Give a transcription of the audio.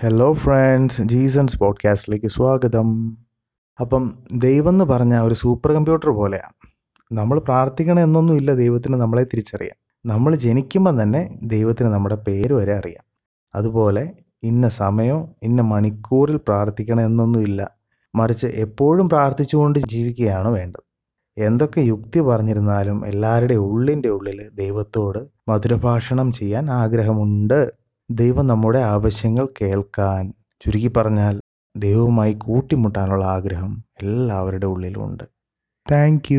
Hello friends ജീസൺസ് പോഡ്കാസ്റ്റിലേക്ക് സ്വാഗതം. അപ്പം ദൈവം എന്ന് പറഞ്ഞാൽ ഒരു സൂപ്പർ കമ്പ്യൂട്ടർ പോലെയാണ് നമ്മൾ പ്രാർത്ഥിക്കണം എന്നൊന്നുമില്ല ദൈവത്തിന് നമ്മളെ തിരിച്ചറിയാം നമ്മൾ ജനിക്കുമ്പം തന്നെ ദൈവത്തിന് നമ്മുടെ പേര് വരെ അറിയാം. അതുപോലെ ഇന്ന സമയം ഇന്ന മണിക്കൂറിൽ പ്രാർത്ഥിക്കണം എന്നൊന്നുമില്ല മറിച്ച് എപ്പോഴും പ്രാർത്ഥിച്ചുകൊണ്ട് ജീവിക്കുകയാണ് വേണ്ടത്. എന്തൊക്കെ യുക്തി പറഞ്ഞിരുന്നാലും എല്ലാവരുടെ ഉള്ളിന്റെ ഉള്ളിൽ ദൈവത്തോട് മധുരഭാഷണം ചെയ്യാൻ ആഗ്രഹമുണ്ട്. ദൈവം നമ്മുടെ ആവശ്യങ്ങൾ കേൾക്കാൻ ചുരുക്കി പറഞ്ഞാൽ ദൈവവുമായി കൂട്ടിമുട്ടാനുള്ള ആഗ്രഹം എല്ലാവരുടെ ഉള്ളിലും ഉണ്ട് താങ്ക്